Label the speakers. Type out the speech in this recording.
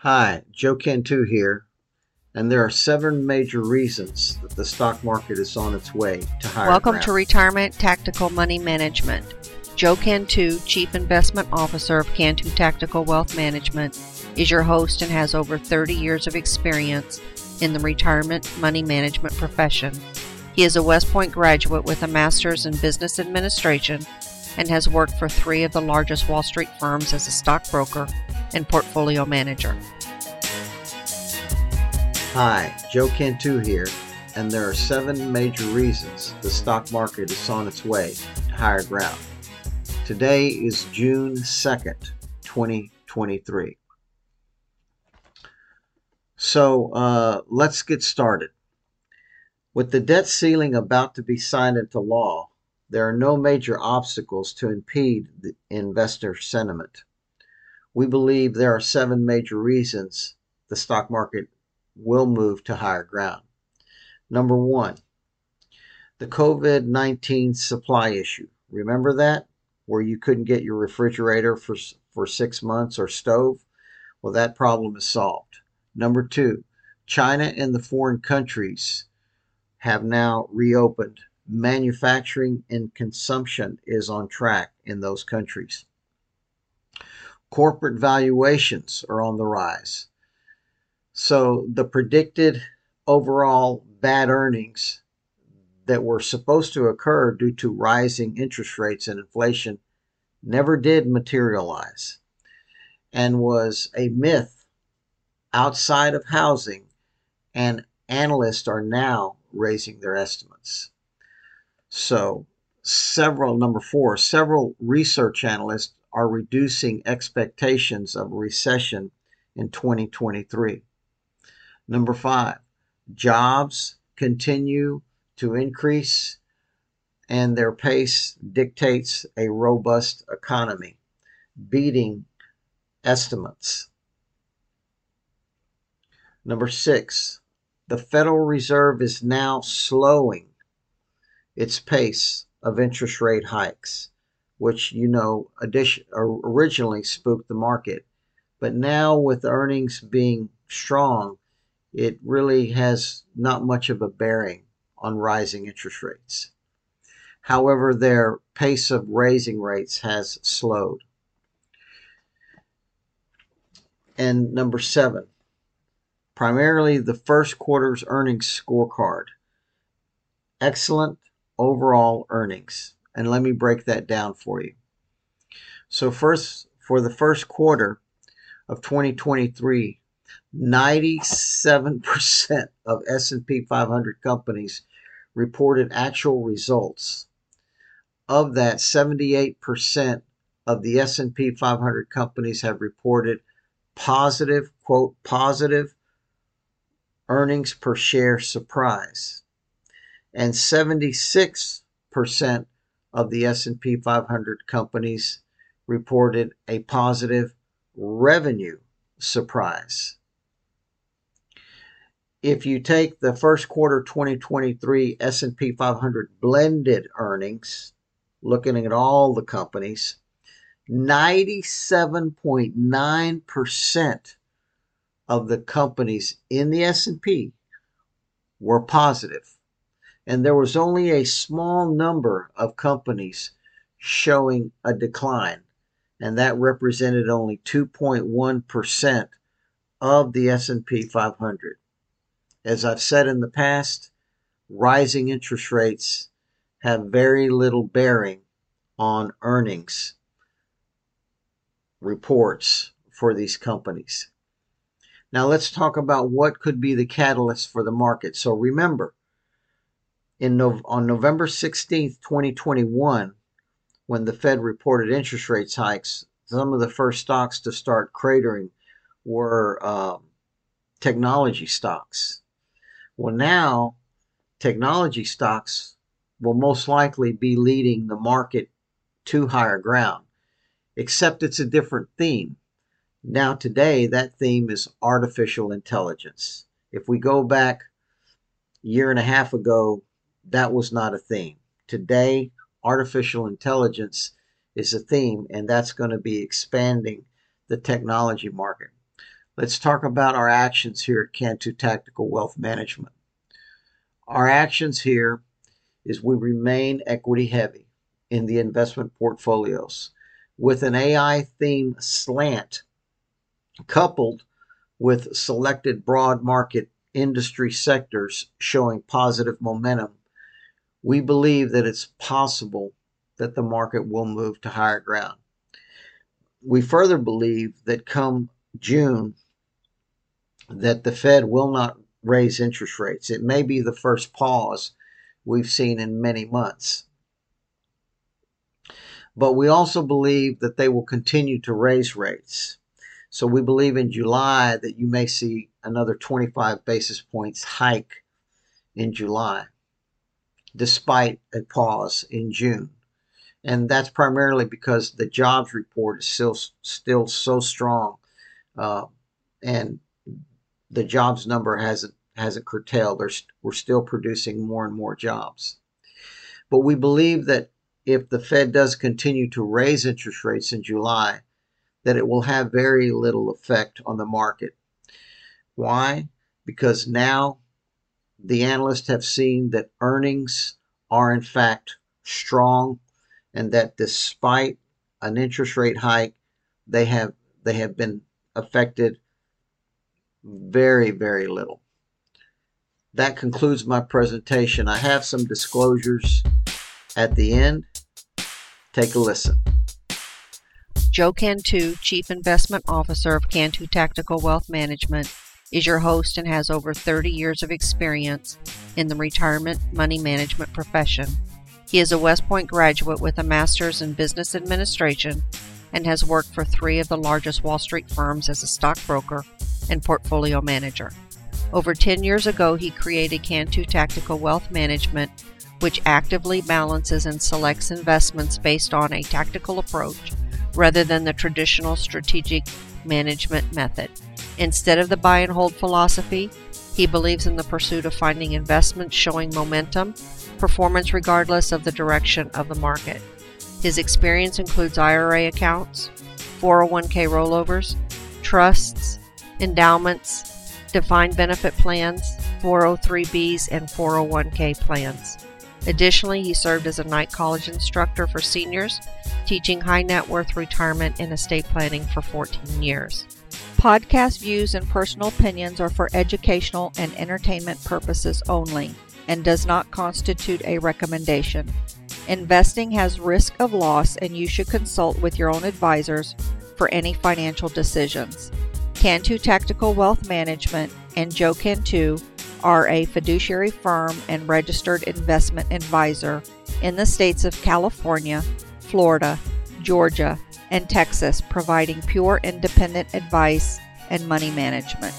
Speaker 1: Hi, Joe Cantu here, and there are seven major reasons that the stock market is on its way to higher
Speaker 2: Welcome
Speaker 1: ground.
Speaker 2: to Retirement Tactical Money Management. Joe Cantu, Chief Investment Officer of Cantu Tactical Wealth Management, is your host and has over 30 years of experience in the retirement money management profession. He is a West Point graduate with a master's in business administration and has worked for three of the largest Wall Street firms as a stockbroker and portfolio manager.
Speaker 1: Hi, Joe Cantu here, and there are seven major reasons the stock market is on its way to higher ground. Today is June 2nd, 2023. So uh, let's get started. With the debt ceiling about to be signed into law, there are no major obstacles to impede investor sentiment. We believe there are seven major reasons the stock market will move to higher ground. Number one, the COVID 19 supply issue. Remember that? Where you couldn't get your refrigerator for, for six months or stove? Well, that problem is solved. Number two, China and the foreign countries have now reopened. Manufacturing and consumption is on track in those countries. Corporate valuations are on the rise. So the predicted overall bad earnings that were supposed to occur due to rising interest rates and inflation never did materialize and was a myth outside of housing, and analysts are now raising their estimates. So, several, number four, several research analysts are reducing expectations of recession in 2023. Number five, jobs continue to increase and their pace dictates a robust economy, beating estimates. Number six, the Federal Reserve is now slowing its pace of interest rate hikes, which you know originally spooked the market. But now, with earnings being strong, it really has not much of a bearing on rising interest rates. However, their pace of raising rates has slowed. And number seven, primarily the first quarter's earnings scorecard. Excellent overall earnings. And let me break that down for you. So first for the first quarter of 2023, 97% of S&P 500 companies reported actual results. Of that, 78% of the S&P 500 companies have reported positive, quote, positive earnings per share surprise. And 76% of the S&P 500 companies reported a positive revenue surprise. If you take the first quarter 2023 S&P 500 blended earnings, looking at all the companies, 97.9% of the companies in the S&P were positive. And there was only a small number of companies showing a decline, and that represented only 2.1% of the S&P 500. As I've said in the past, rising interest rates have very little bearing on earnings reports for these companies. Now let's talk about what could be the catalyst for the market. So remember, in no, on November 16th, 2021, when the Fed reported interest rates hikes, some of the first stocks to start cratering were um, technology stocks. Well, now technology stocks will most likely be leading the market to higher ground, except it's a different theme. Now, today, that theme is artificial intelligence. If we go back a year and a half ago, that was not a theme. Today, artificial intelligence is a theme, and that's going to be expanding the technology market. let's talk about our actions here at Cantu Tactical Wealth Management. Our actions here is we remain equity heavy in the investment portfolios with an AI theme slant coupled with selected broad market industry sectors showing positive momentum. We believe that it's possible that the market will move to higher ground. We further believe that come June that the Fed will not raise interest rates. It may be the first pause we've seen in many months. But we also believe that they will continue to raise rates. So we believe in July that you may see another 25 basis points hike in July, despite a pause in June. And that's primarily because the jobs report is still still so strong, uh, and the jobs number hasn't hasn't curtailed. There's, we're still producing more and more jobs. But we believe that if the Fed does continue to raise interest rates in July, that it will have very little effect on the market. Why? Because now the analysts have seen that earnings are in fact strong and that despite an interest rate hike, they have they have been affected very, very little. That concludes my presentation. I have some disclosures at the end. Take a listen.
Speaker 2: Joe Cantu, Chief Investment Officer of Cantu Tactical Wealth Management, is your host and has over 30 years of experience in the retirement money management profession. He is a West Point graduate with a master's in business administration and has worked for three of the largest Wall Street firms as a stockbroker and portfolio manager. Over 10 years ago, he created Cantu Tactical Wealth Management, which actively balances and selects investments based on a tactical approach rather than the traditional strategic management method. Instead of the buy and hold philosophy, he believes in the pursuit of finding investments showing momentum, performance regardless of the direction of the market. His experience includes IRA accounts, 401k rollovers, trusts, endowments, defined benefit plans, 403bs, and 401k plans. Additionally, he served as a night college instructor for seniors, teaching high net worth retirement and estate planning for 14 years. Podcast views and personal opinions are for educational and entertainment purposes only and does not constitute a recommendation. Investing has risk of loss and you should consult with your own advisors for any financial decisions. Cantu Tactical Wealth Management and Joe Cantu are a fiduciary firm and registered investment advisor in the states of California, Florida, Georgia, and Texas, providing pure independent advice and money management.